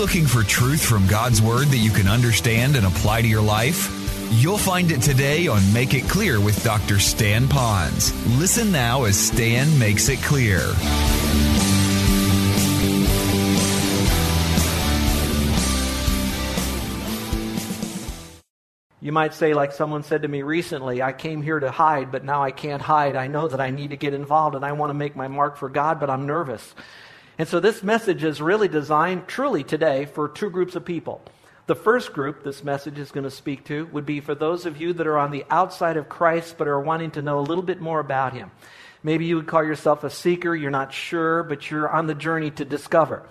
looking for truth from God's Word that you can understand and apply to your life? You'll find it today on Make It Clear with Dr. Stan Ponz. Listen now as Stan makes it clear. You might say, like someone said to me recently, I came here to hide, but now I can't hide. I know that I need to get involved and I want to make my mark for God, but I'm nervous. And so this message is really designed truly today for two groups of people. The first group this message is going to speak to would be for those of you that are on the outside of Christ but are wanting to know a little bit more about Him. Maybe you would call yourself a seeker, you're not sure, but you're on the journey to discover.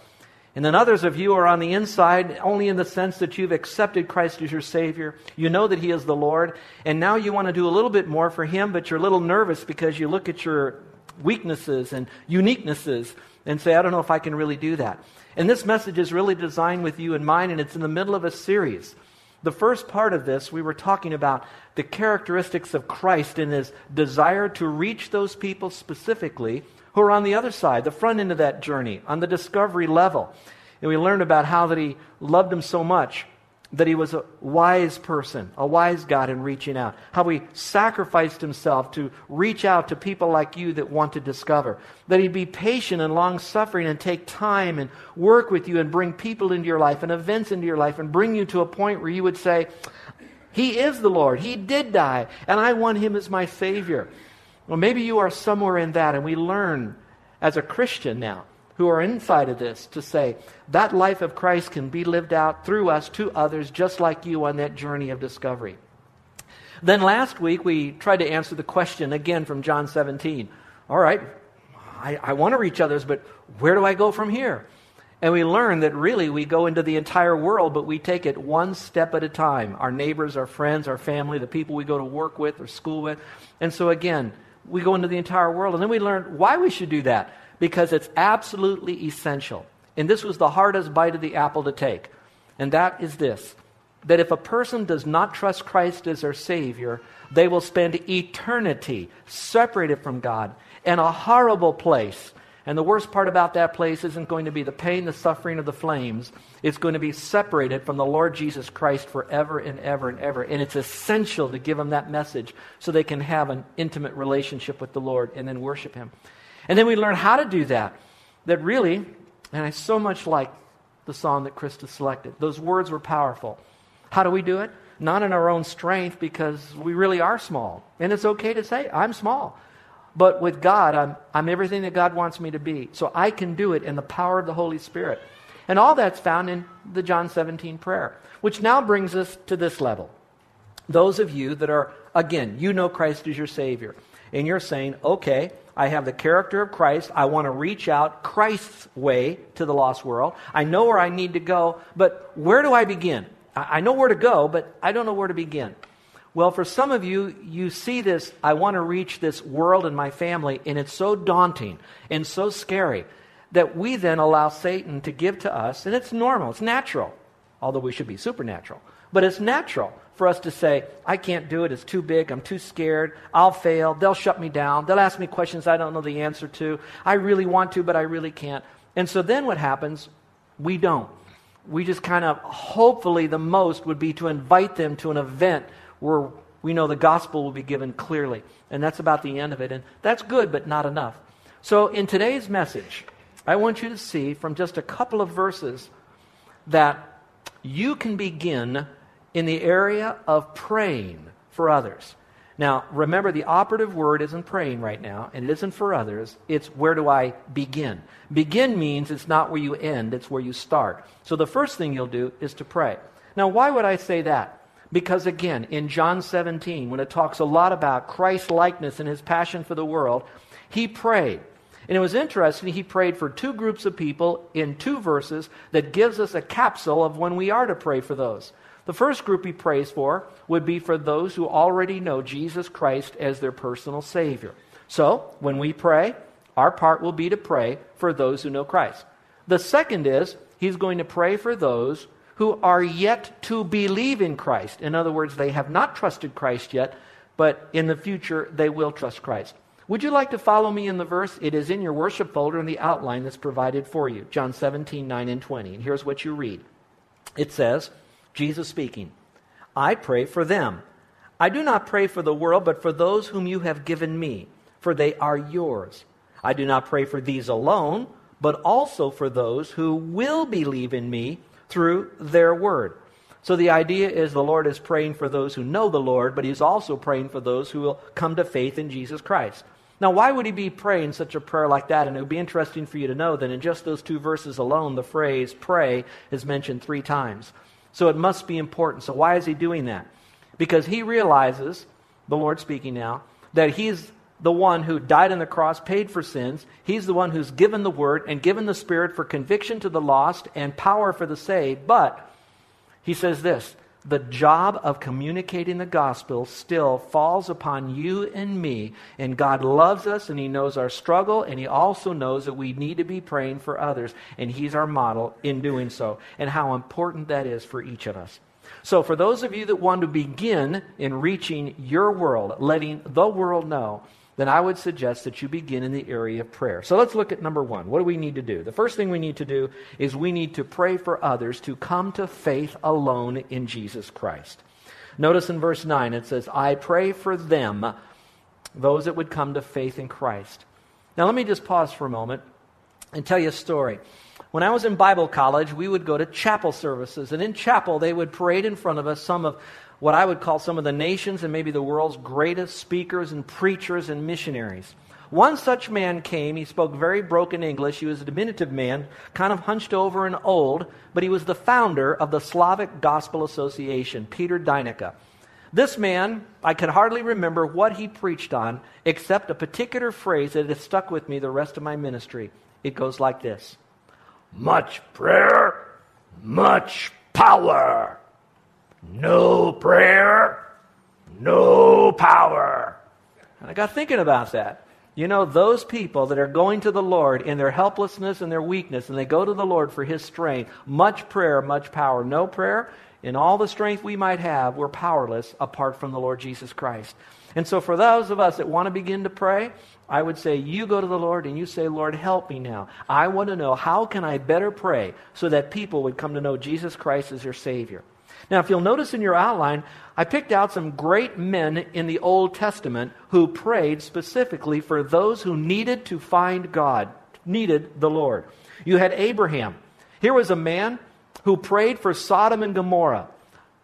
And then others of you are on the inside only in the sense that you've accepted Christ as your Savior. You know that He is the Lord. And now you want to do a little bit more for Him, but you're a little nervous because you look at your weaknesses and uniquenesses and say, I don't know if I can really do that. And this message is really designed with you in mind, and it's in the middle of a series. The first part of this, we were talking about the characteristics of Christ and his desire to reach those people specifically who are on the other side, the front end of that journey, on the discovery level. And we learned about how that he loved them so much that he was a wise person, a wise God in reaching out. How he sacrificed himself to reach out to people like you that want to discover. That he'd be patient and long suffering and take time and work with you and bring people into your life and events into your life and bring you to a point where you would say, He is the Lord. He did die, and I want him as my Savior. Well, maybe you are somewhere in that, and we learn as a Christian now who are inside of this to say that life of Christ can be lived out through us to others, just like you on that journey of discovery. Then last week, we tried to answer the question again from John 17. All right, I, I want to reach others, but where do I go from here? And we learn that really we go into the entire world, but we take it one step at a time. Our neighbors, our friends, our family, the people we go to work with or school with. And so again, we go into the entire world. And then we learn why we should do that because it's absolutely essential. And this was the hardest bite of the apple to take. And that is this that if a person does not trust Christ as their Savior, they will spend eternity separated from God in a horrible place. And the worst part about that place isn't going to be the pain, the suffering of the flames. It's going to be separated from the Lord Jesus Christ forever and ever and ever. And it's essential to give them that message so they can have an intimate relationship with the Lord and then worship Him. And then we learn how to do that. That really, and I so much like the song that Krista selected. Those words were powerful. How do we do it? Not in our own strength because we really are small. And it's okay to say, I'm small. But with God, I'm, I'm everything that God wants me to be. So I can do it in the power of the Holy Spirit. And all that's found in the John 17 prayer, which now brings us to this level. Those of you that are, again, you know Christ as your Savior. And you're saying, okay, I have the character of Christ. I want to reach out Christ's way to the lost world. I know where I need to go, but where do I begin? I know where to go, but I don't know where to begin. Well, for some of you, you see this, I want to reach this world and my family, and it's so daunting and so scary that we then allow Satan to give to us, and it's normal, it's natural, although we should be supernatural. But it's natural for us to say, I can't do it, it's too big, I'm too scared, I'll fail, they'll shut me down, they'll ask me questions I don't know the answer to, I really want to, but I really can't. And so then what happens? We don't. We just kind of, hopefully, the most would be to invite them to an event where we know the gospel will be given clearly. And that's about the end of it. And that's good, but not enough. So in today's message, I want you to see from just a couple of verses that you can begin in the area of praying for others. Now, remember, the operative word isn't praying right now, and it isn't for others. It's where do I begin? Begin means it's not where you end, it's where you start. So the first thing you'll do is to pray. Now, why would I say that? Because again, in John 17, when it talks a lot about Christ's likeness and his passion for the world, he prayed. And it was interesting, he prayed for two groups of people in two verses that gives us a capsule of when we are to pray for those. The first group he prays for would be for those who already know Jesus Christ as their personal Savior. So, when we pray, our part will be to pray for those who know Christ. The second is, he's going to pray for those who are yet to believe in Christ. In other words, they have not trusted Christ yet, but in the future they will trust Christ. Would you like to follow me in the verse? It is in your worship folder in the outline that's provided for you. John 17, 9 and 20. And here's what you read. It says, Jesus speaking, I pray for them. I do not pray for the world, but for those whom you have given me, for they are yours. I do not pray for these alone, but also for those who will believe in me through their word. So the idea is the Lord is praying for those who know the Lord, but he's also praying for those who will come to faith in Jesus Christ. Now, why would he be praying such a prayer like that? And it would be interesting for you to know that in just those two verses alone, the phrase pray is mentioned three times. So it must be important. So why is he doing that? Because he realizes, the Lord speaking now, that he's the one who died on the cross, paid for sins. He's the one who's given the word and given the Spirit for conviction to the lost and power for the saved. But he says this the job of communicating the gospel still falls upon you and me. And God loves us and He knows our struggle and He also knows that we need to be praying for others. And He's our model in doing so and how important that is for each of us. So, for those of you that want to begin in reaching your world, letting the world know then I would suggest that you begin in the area of prayer. So let's look at number one. What do we need to do? The first thing we need to do is we need to pray for others to come to faith alone in Jesus Christ. Notice in verse 9 it says, I pray for them, those that would come to faith in Christ. Now let me just pause for a moment and tell you a story. When I was in Bible college, we would go to chapel services, and in chapel, they would parade in front of us some of what I would call some of the nation's and maybe the world's greatest speakers and preachers and missionaries. One such man came. He spoke very broken English. He was a diminutive man, kind of hunched over and old, but he was the founder of the Slavic Gospel Association, Peter Deyneka. This man, I can hardly remember what he preached on, except a particular phrase that has stuck with me the rest of my ministry. It goes like this Much prayer, much power. No prayer, no power. And I got thinking about that. You know, those people that are going to the Lord in their helplessness and their weakness, and they go to the Lord for His strength, much prayer, much power. No prayer, in all the strength we might have, we're powerless apart from the Lord Jesus Christ. And so, for those of us that want to begin to pray, I would say you go to the Lord and you say, Lord, help me now. I want to know how can I better pray so that people would come to know Jesus Christ as their Savior. Now, if you'll notice in your outline, I picked out some great men in the Old Testament who prayed specifically for those who needed to find God, needed the Lord. You had Abraham. Here was a man who prayed for Sodom and Gomorrah.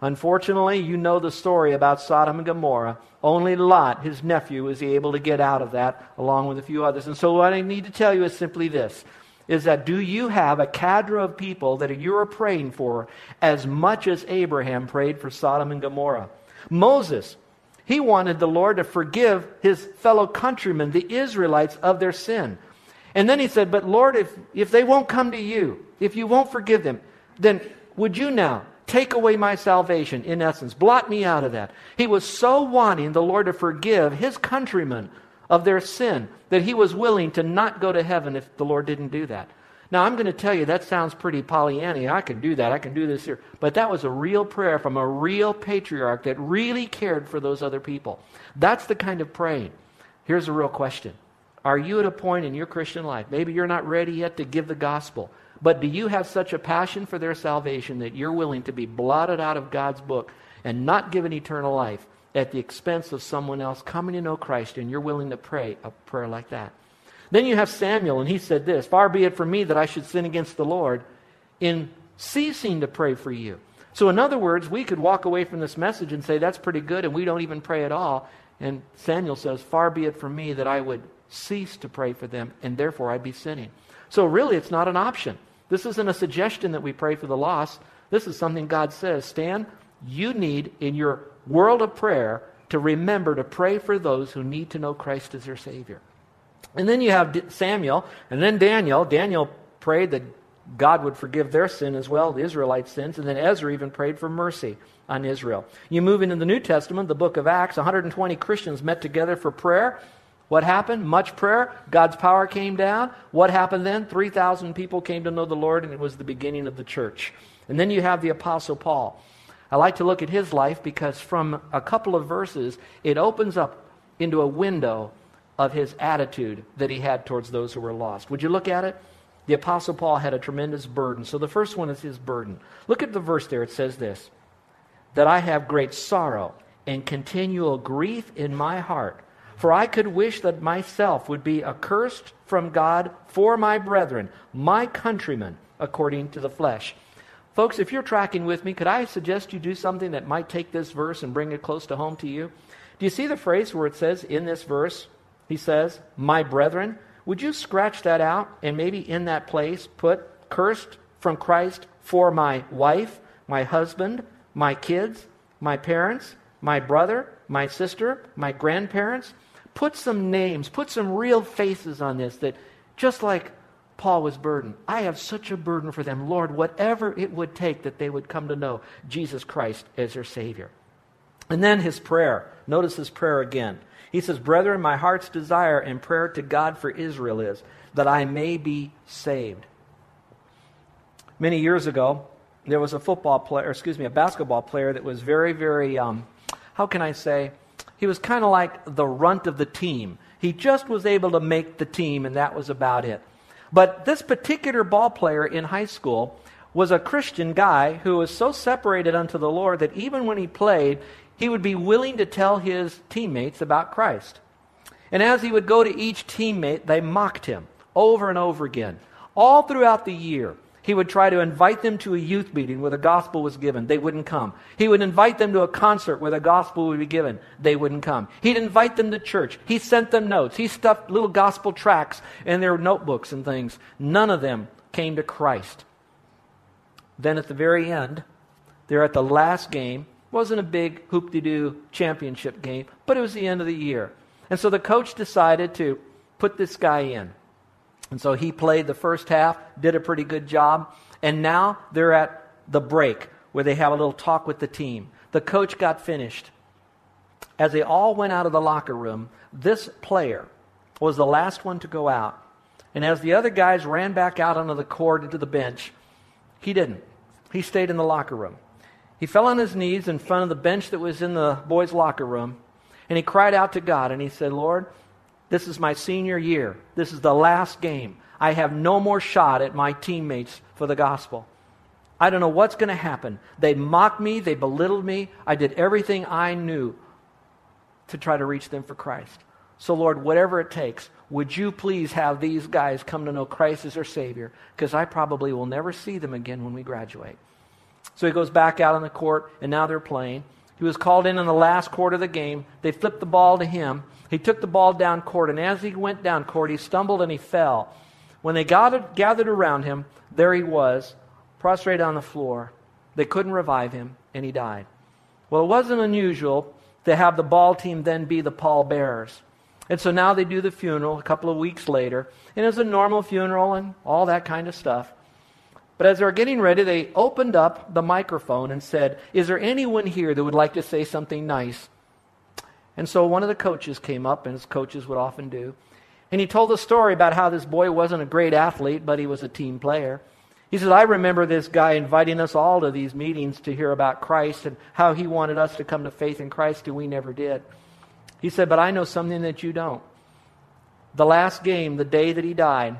Unfortunately, you know the story about Sodom and Gomorrah. Only Lot, his nephew, was able to get out of that, along with a few others. And so, what I need to tell you is simply this is that do you have a cadre of people that you are praying for as much as Abraham prayed for Sodom and Gomorrah? Moses, he wanted the Lord to forgive his fellow countrymen, the Israelites, of their sin. And then he said, But Lord, if, if they won't come to you, if you won't forgive them, then would you now take away my salvation, in essence? Blot me out of that. He was so wanting the Lord to forgive his countrymen of their sin that he was willing to not go to heaven if the Lord didn't do that. Now, I'm going to tell you that sounds pretty Pollyanny. I can do that. I can do this here. But that was a real prayer from a real patriarch that really cared for those other people. That's the kind of praying. Here's a real question Are you at a point in your Christian life? Maybe you're not ready yet to give the gospel. But do you have such a passion for their salvation that you're willing to be blotted out of God's book and not given eternal life at the expense of someone else coming to know Christ, and you're willing to pray a prayer like that. Then you have Samuel, and he said this Far be it from me that I should sin against the Lord in ceasing to pray for you. So, in other words, we could walk away from this message and say, That's pretty good, and we don't even pray at all. And Samuel says, Far be it from me that I would cease to pray for them, and therefore I'd be sinning. So, really, it's not an option. This isn't a suggestion that we pray for the lost. This is something God says, Stan, you need in your world of prayer to remember to pray for those who need to know Christ as their Savior. And then you have Samuel, and then Daniel. Daniel prayed that God would forgive their sin as well, the Israelites' sins, and then Ezra even prayed for mercy on Israel. You move into the New Testament, the book of Acts, 120 Christians met together for prayer. What happened? Much prayer. God's power came down. What happened then? 3,000 people came to know the Lord, and it was the beginning of the church. And then you have the Apostle Paul. I like to look at his life because from a couple of verses, it opens up into a window of his attitude that he had towards those who were lost. Would you look at it? The Apostle Paul had a tremendous burden. So the first one is his burden. Look at the verse there. It says this that I have great sorrow and continual grief in my heart. For I could wish that myself would be accursed from God for my brethren, my countrymen, according to the flesh. Folks, if you're tracking with me, could I suggest you do something that might take this verse and bring it close to home to you? Do you see the phrase where it says in this verse, he says, my brethren? Would you scratch that out and maybe in that place put cursed from Christ for my wife, my husband, my kids, my parents, my brother, my sister, my grandparents? Put some names, put some real faces on this that just like Paul was burdened. I have such a burden for them. Lord, whatever it would take that they would come to know Jesus Christ as their Savior. And then his prayer. Notice his prayer again. He says, Brethren, my heart's desire and prayer to God for Israel is that I may be saved. Many years ago, there was a football player, excuse me, a basketball player that was very, very, um, how can I say, he was kind of like the runt of the team. He just was able to make the team, and that was about it. But this particular ball player in high school was a Christian guy who was so separated unto the Lord that even when he played, he would be willing to tell his teammates about Christ. And as he would go to each teammate, they mocked him over and over again. All throughout the year, he would try to invite them to a youth meeting where the gospel was given. They wouldn't come. He would invite them to a concert where the gospel would be given. They wouldn't come. He'd invite them to church. He sent them notes. He stuffed little gospel tracts in their notebooks and things. None of them came to Christ. Then at the very end, they're at the last game, wasn't a big hoop de doo championship game, but it was the end of the year. And so the coach decided to put this guy in. And so he played the first half, did a pretty good job, and now they're at the break where they have a little talk with the team. The coach got finished. As they all went out of the locker room, this player was the last one to go out. And as the other guys ran back out onto the court into the bench, he didn't. He stayed in the locker room. He fell on his knees in front of the bench that was in the boys' locker room, and he cried out to God, and he said, Lord, this is my senior year. This is the last game. I have no more shot at my teammates for the gospel. I don't know what's going to happen. They mocked me, they belittled me. I did everything I knew to try to reach them for Christ. So, Lord, whatever it takes, would you please have these guys come to know Christ as their Savior? Because I probably will never see them again when we graduate. So he goes back out on the court, and now they're playing. He was called in in the last quarter of the game. They flipped the ball to him. He took the ball down court, and as he went down court, he stumbled and he fell. When they gathered, gathered around him, there he was, prostrate on the floor. They couldn't revive him, and he died. Well, it wasn't unusual to have the ball team then be the pallbearers. And so now they do the funeral a couple of weeks later, and it's a normal funeral and all that kind of stuff. But as they're getting ready, they opened up the microphone and said, Is there anyone here that would like to say something nice? And so one of the coaches came up, and as coaches would often do, and he told a story about how this boy wasn't a great athlete, but he was a team player. He said, I remember this guy inviting us all to these meetings to hear about Christ and how he wanted us to come to faith in Christ, and we never did. He said, But I know something that you don't. The last game, the day that he died,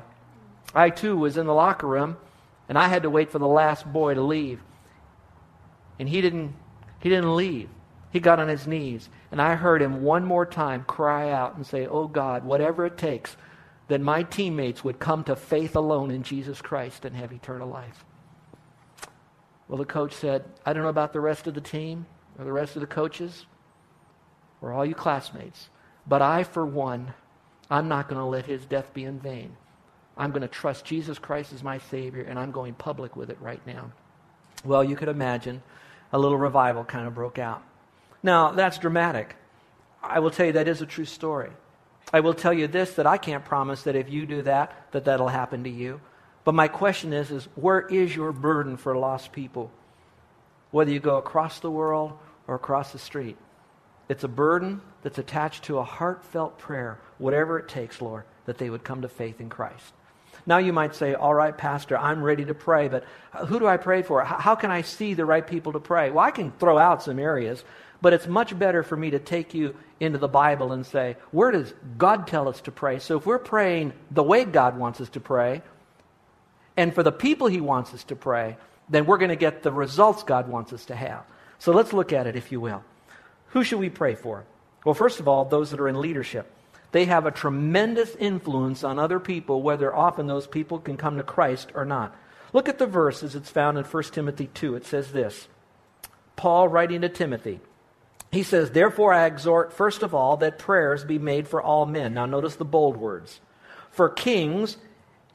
I too was in the locker room and I had to wait for the last boy to leave. And he didn't, he didn't leave. He got on his knees. And I heard him one more time cry out and say, Oh God, whatever it takes, that my teammates would come to faith alone in Jesus Christ and have eternal life. Well, the coach said, I don't know about the rest of the team or the rest of the coaches or all you classmates, but I, for one, I'm not going to let his death be in vain. I'm going to trust Jesus Christ as my Savior, and I'm going public with it right now. Well, you could imagine a little revival kind of broke out. Now, that's dramatic. I will tell you that is a true story. I will tell you this that I can't promise that if you do that, that that'll happen to you. But my question is, is where is your burden for lost people? Whether you go across the world or across the street. It's a burden that's attached to a heartfelt prayer, whatever it takes, Lord, that they would come to faith in Christ. Now you might say, All right, Pastor, I'm ready to pray, but who do I pray for? How can I see the right people to pray? Well, I can throw out some areas, but it's much better for me to take you into the Bible and say, Where does God tell us to pray? So if we're praying the way God wants us to pray, and for the people He wants us to pray, then we're going to get the results God wants us to have. So let's look at it, if you will. Who should we pray for? Well, first of all, those that are in leadership. They have a tremendous influence on other people, whether often those people can come to Christ or not. Look at the verse as it's found in 1 Timothy 2. It says this Paul writing to Timothy. He says, Therefore I exhort, first of all, that prayers be made for all men. Now notice the bold words. For kings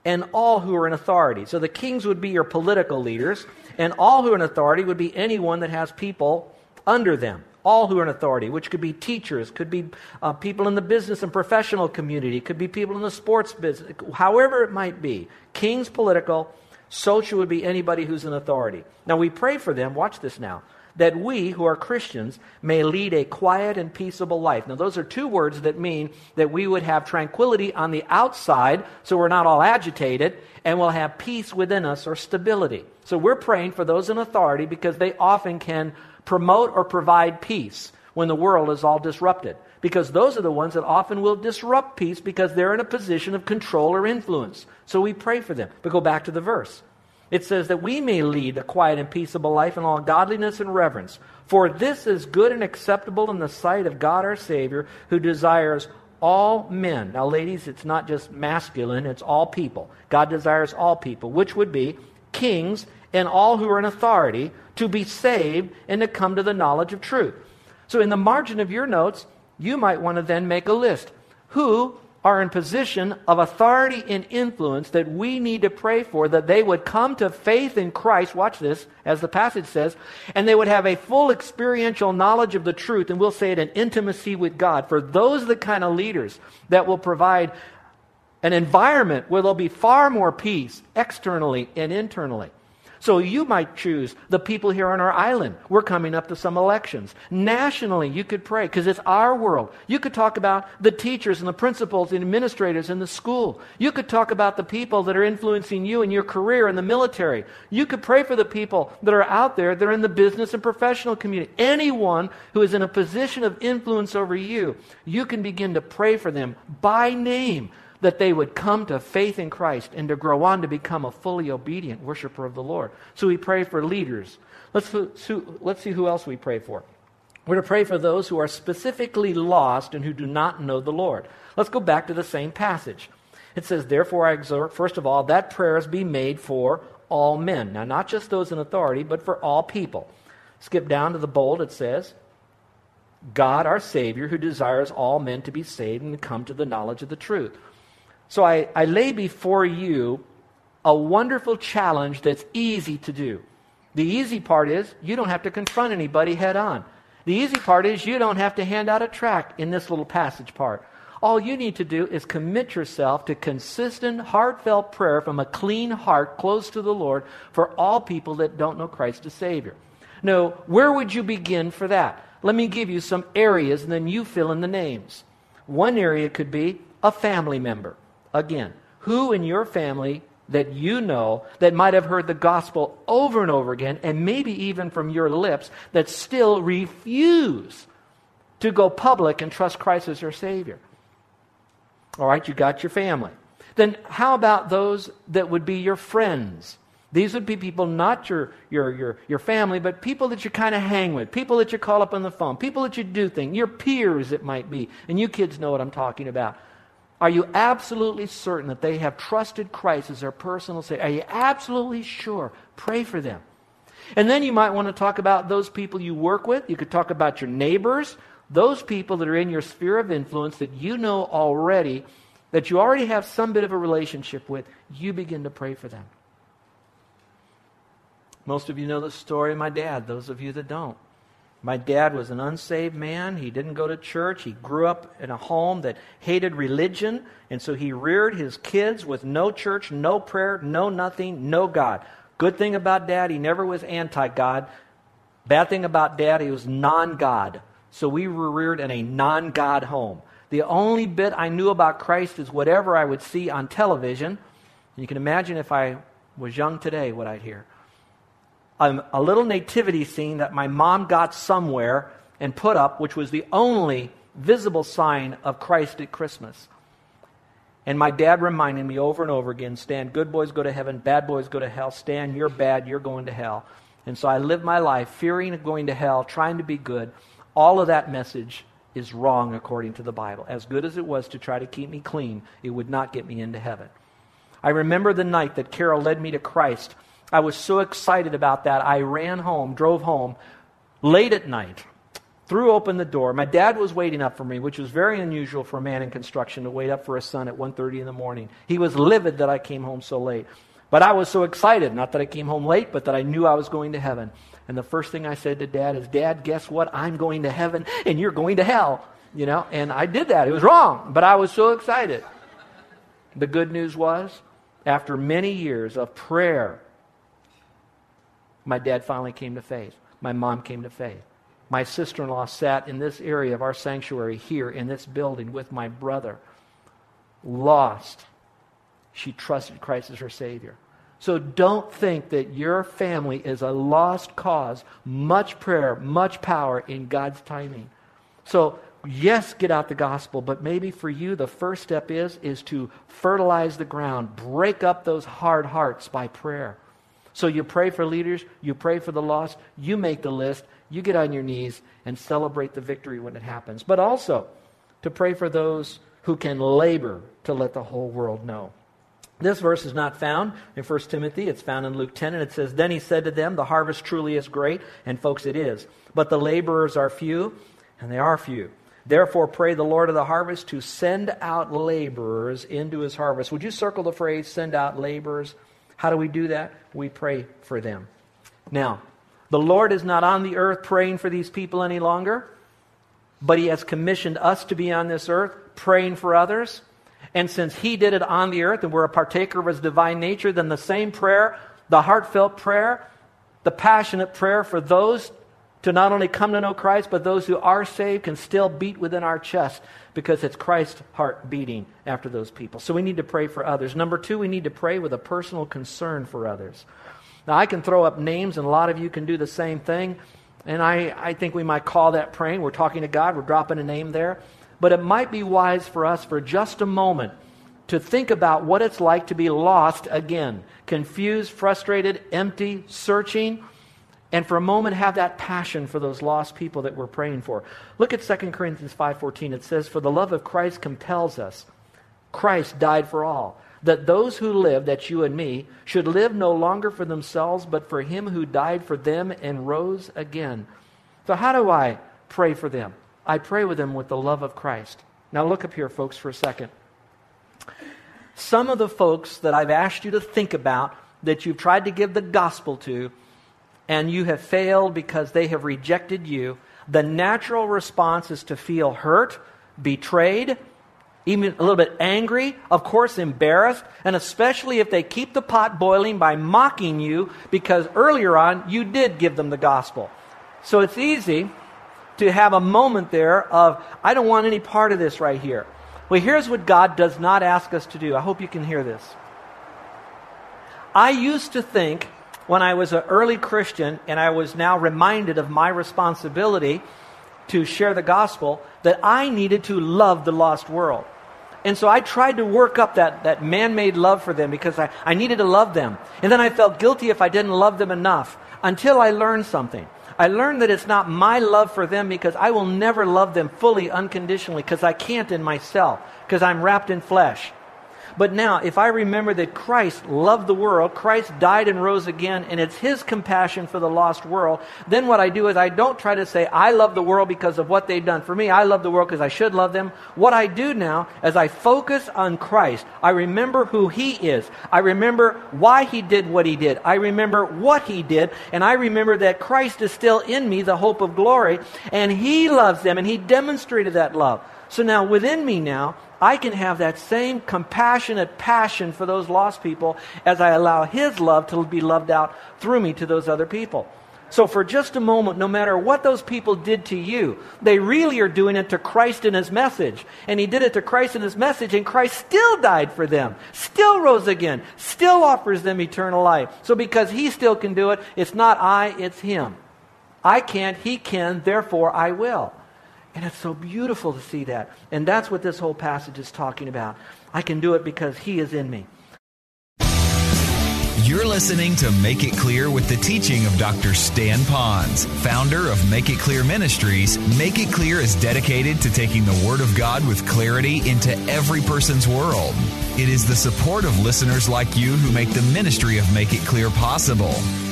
and all who are in authority. So the kings would be your political leaders, and all who are in authority would be anyone that has people under them. All who are in authority, which could be teachers, could be uh, people in the business and professional community, could be people in the sports business, however it might be. Kings, political, social would be anybody who's in authority. Now we pray for them, watch this now, that we who are Christians may lead a quiet and peaceable life. Now, those are two words that mean that we would have tranquility on the outside, so we're not all agitated, and we'll have peace within us or stability. So, we're praying for those in authority because they often can promote or provide peace when the world is all disrupted. Because those are the ones that often will disrupt peace because they're in a position of control or influence. So we pray for them. But go back to the verse. It says that we may lead a quiet and peaceable life in all godliness and reverence. For this is good and acceptable in the sight of God our Savior, who desires all men. Now, ladies, it's not just masculine, it's all people. God desires all people, which would be kings and all who are in authority, to be saved and to come to the knowledge of truth. So, in the margin of your notes, you might want to then make a list. Who are in position of authority and influence that we need to pray for, that they would come to faith in Christ, watch this, as the passage says, and they would have a full experiential knowledge of the truth, and we'll say it, an intimacy with God. For those the kind of leaders that will provide an environment where there'll be far more peace externally and internally. So you might choose the people here on our island. We're coming up to some elections. Nationally, you could pray because it's our world. You could talk about the teachers and the principals and administrators in the school. You could talk about the people that are influencing you in your career in the military. You could pray for the people that are out there that are in the business and professional community. Anyone who is in a position of influence over you, you can begin to pray for them by name that they would come to faith in Christ and to grow on to become a fully obedient worshiper of the Lord. So we pray for leaders. Let's, let's see who else we pray for. We're to pray for those who are specifically lost and who do not know the Lord. Let's go back to the same passage. It says, Therefore, I exhort, first of all, that prayers be made for all men. Now, not just those in authority, but for all people. Skip down to the bold, it says, God, our Savior, who desires all men to be saved and come to the knowledge of the truth. So I, I lay before you a wonderful challenge that's easy to do. The easy part is you don't have to confront anybody head on. The easy part is you don't have to hand out a tract in this little passage part. All you need to do is commit yourself to consistent, heartfelt prayer from a clean heart close to the Lord for all people that don't know Christ as Savior. Now, where would you begin for that? Let me give you some areas and then you fill in the names. One area could be a family member. Again, who in your family that you know that might have heard the gospel over and over again, and maybe even from your lips, that still refuse to go public and trust Christ as their Savior? All right, you got your family. Then how about those that would be your friends? These would be people, not your, your, your, your family, but people that you kind of hang with, people that you call up on the phone, people that you do things, your peers, it might be. And you kids know what I'm talking about. Are you absolutely certain that they have trusted Christ as their personal Savior? Are you absolutely sure? Pray for them. And then you might want to talk about those people you work with. You could talk about your neighbors, those people that are in your sphere of influence that you know already, that you already have some bit of a relationship with. You begin to pray for them. Most of you know the story of my dad, those of you that don't. My dad was an unsaved man. He didn't go to church. He grew up in a home that hated religion. And so he reared his kids with no church, no prayer, no nothing, no God. Good thing about dad, he never was anti God. Bad thing about dad, he was non God. So we were reared in a non God home. The only bit I knew about Christ is whatever I would see on television And You can imagine if I was young today what I'd hear. Um, a little nativity scene that my mom got somewhere and put up, which was the only visible sign of Christ at Christmas. And my dad reminded me over and over again Stan, good boys go to heaven, bad boys go to hell. Stan, you're bad, you're going to hell. And so I lived my life fearing of going to hell, trying to be good. All of that message is wrong according to the Bible. As good as it was to try to keep me clean, it would not get me into heaven. I remember the night that Carol led me to Christ. I was so excited about that. I ran home, drove home late at night, threw open the door. My dad was waiting up for me, which was very unusual for a man in construction to wait up for his son at 1:30 in the morning. He was livid that I came home so late. But I was so excited, not that I came home late, but that I knew I was going to heaven. And the first thing I said to dad is, "Dad, guess what? I'm going to heaven and you're going to hell." You know, and I did that. It was wrong, but I was so excited. The good news was, after many years of prayer, my dad finally came to faith. My mom came to faith. My sister in law sat in this area of our sanctuary here in this building with my brother. Lost. She trusted Christ as her Savior. So don't think that your family is a lost cause. Much prayer, much power in God's timing. So yes, get out the gospel, but maybe for you the first step is is to fertilize the ground, break up those hard hearts by prayer. So you pray for leaders, you pray for the lost, you make the list, you get on your knees and celebrate the victory when it happens. But also to pray for those who can labor to let the whole world know. This verse is not found in 1 Timothy. It's found in Luke 10, and it says, Then he said to them, The harvest truly is great, and folks, it is. But the laborers are few, and they are few. Therefore, pray the Lord of the harvest to send out laborers into his harvest. Would you circle the phrase, send out laborers? How do we do that? We pray for them. Now, the Lord is not on the earth praying for these people any longer, but He has commissioned us to be on this earth praying for others. And since He did it on the earth and we're a partaker of His divine nature, then the same prayer, the heartfelt prayer, the passionate prayer for those to not only come to know Christ, but those who are saved can still beat within our chest because it's Christ's heart beating after those people. So we need to pray for others. Number two, we need to pray with a personal concern for others. Now, I can throw up names, and a lot of you can do the same thing. And I, I think we might call that praying. We're talking to God, we're dropping a name there. But it might be wise for us for just a moment to think about what it's like to be lost again, confused, frustrated, empty, searching, and for a moment have that passion for those lost people that we're praying for. Look at 2 Corinthians 5:14. It says, "For the love of Christ compels us. Christ died for all." that those who live, that you and me, should live no longer for themselves, but for him who died for them and rose again. So, how do I pray for them? I pray with them with the love of Christ. Now, look up here, folks, for a second. Some of the folks that I've asked you to think about that you've tried to give the gospel to, and you have failed because they have rejected you, the natural response is to feel hurt, betrayed, even a little bit angry, of course, embarrassed, and especially if they keep the pot boiling by mocking you because earlier on you did give them the gospel. So it's easy to have a moment there of, I don't want any part of this right here. Well, here's what God does not ask us to do. I hope you can hear this. I used to think when I was an early Christian and I was now reminded of my responsibility to share the gospel that I needed to love the lost world. And so I tried to work up that, that man made love for them because I, I needed to love them. And then I felt guilty if I didn't love them enough until I learned something. I learned that it's not my love for them because I will never love them fully, unconditionally, because I can't in myself, because I'm wrapped in flesh. But now, if I remember that Christ loved the world, Christ died and rose again, and it's His compassion for the lost world, then what I do is I don't try to say, I love the world because of what they've done for me. I love the world because I should love them. What I do now is I focus on Christ. I remember who He is. I remember why He did what He did. I remember what He did, and I remember that Christ is still in me, the hope of glory, and He loves them, and He demonstrated that love. So now within me now, I can have that same compassionate passion for those lost people as I allow His love to be loved out through me to those other people. So, for just a moment, no matter what those people did to you, they really are doing it to Christ in His message. And He did it to Christ in His message, and Christ still died for them, still rose again, still offers them eternal life. So because he still can do it, it's not I, it's him. I can't, he can, therefore I will. And it's so beautiful to see that. And that's what this whole passage is talking about. I can do it because he is in me. You're listening to Make It Clear with the teaching of Dr. Stan Ponz, founder of Make It Clear Ministries. Make It Clear is dedicated to taking the Word of God with clarity into every person's world. It is the support of listeners like you who make the ministry of Make It Clear possible.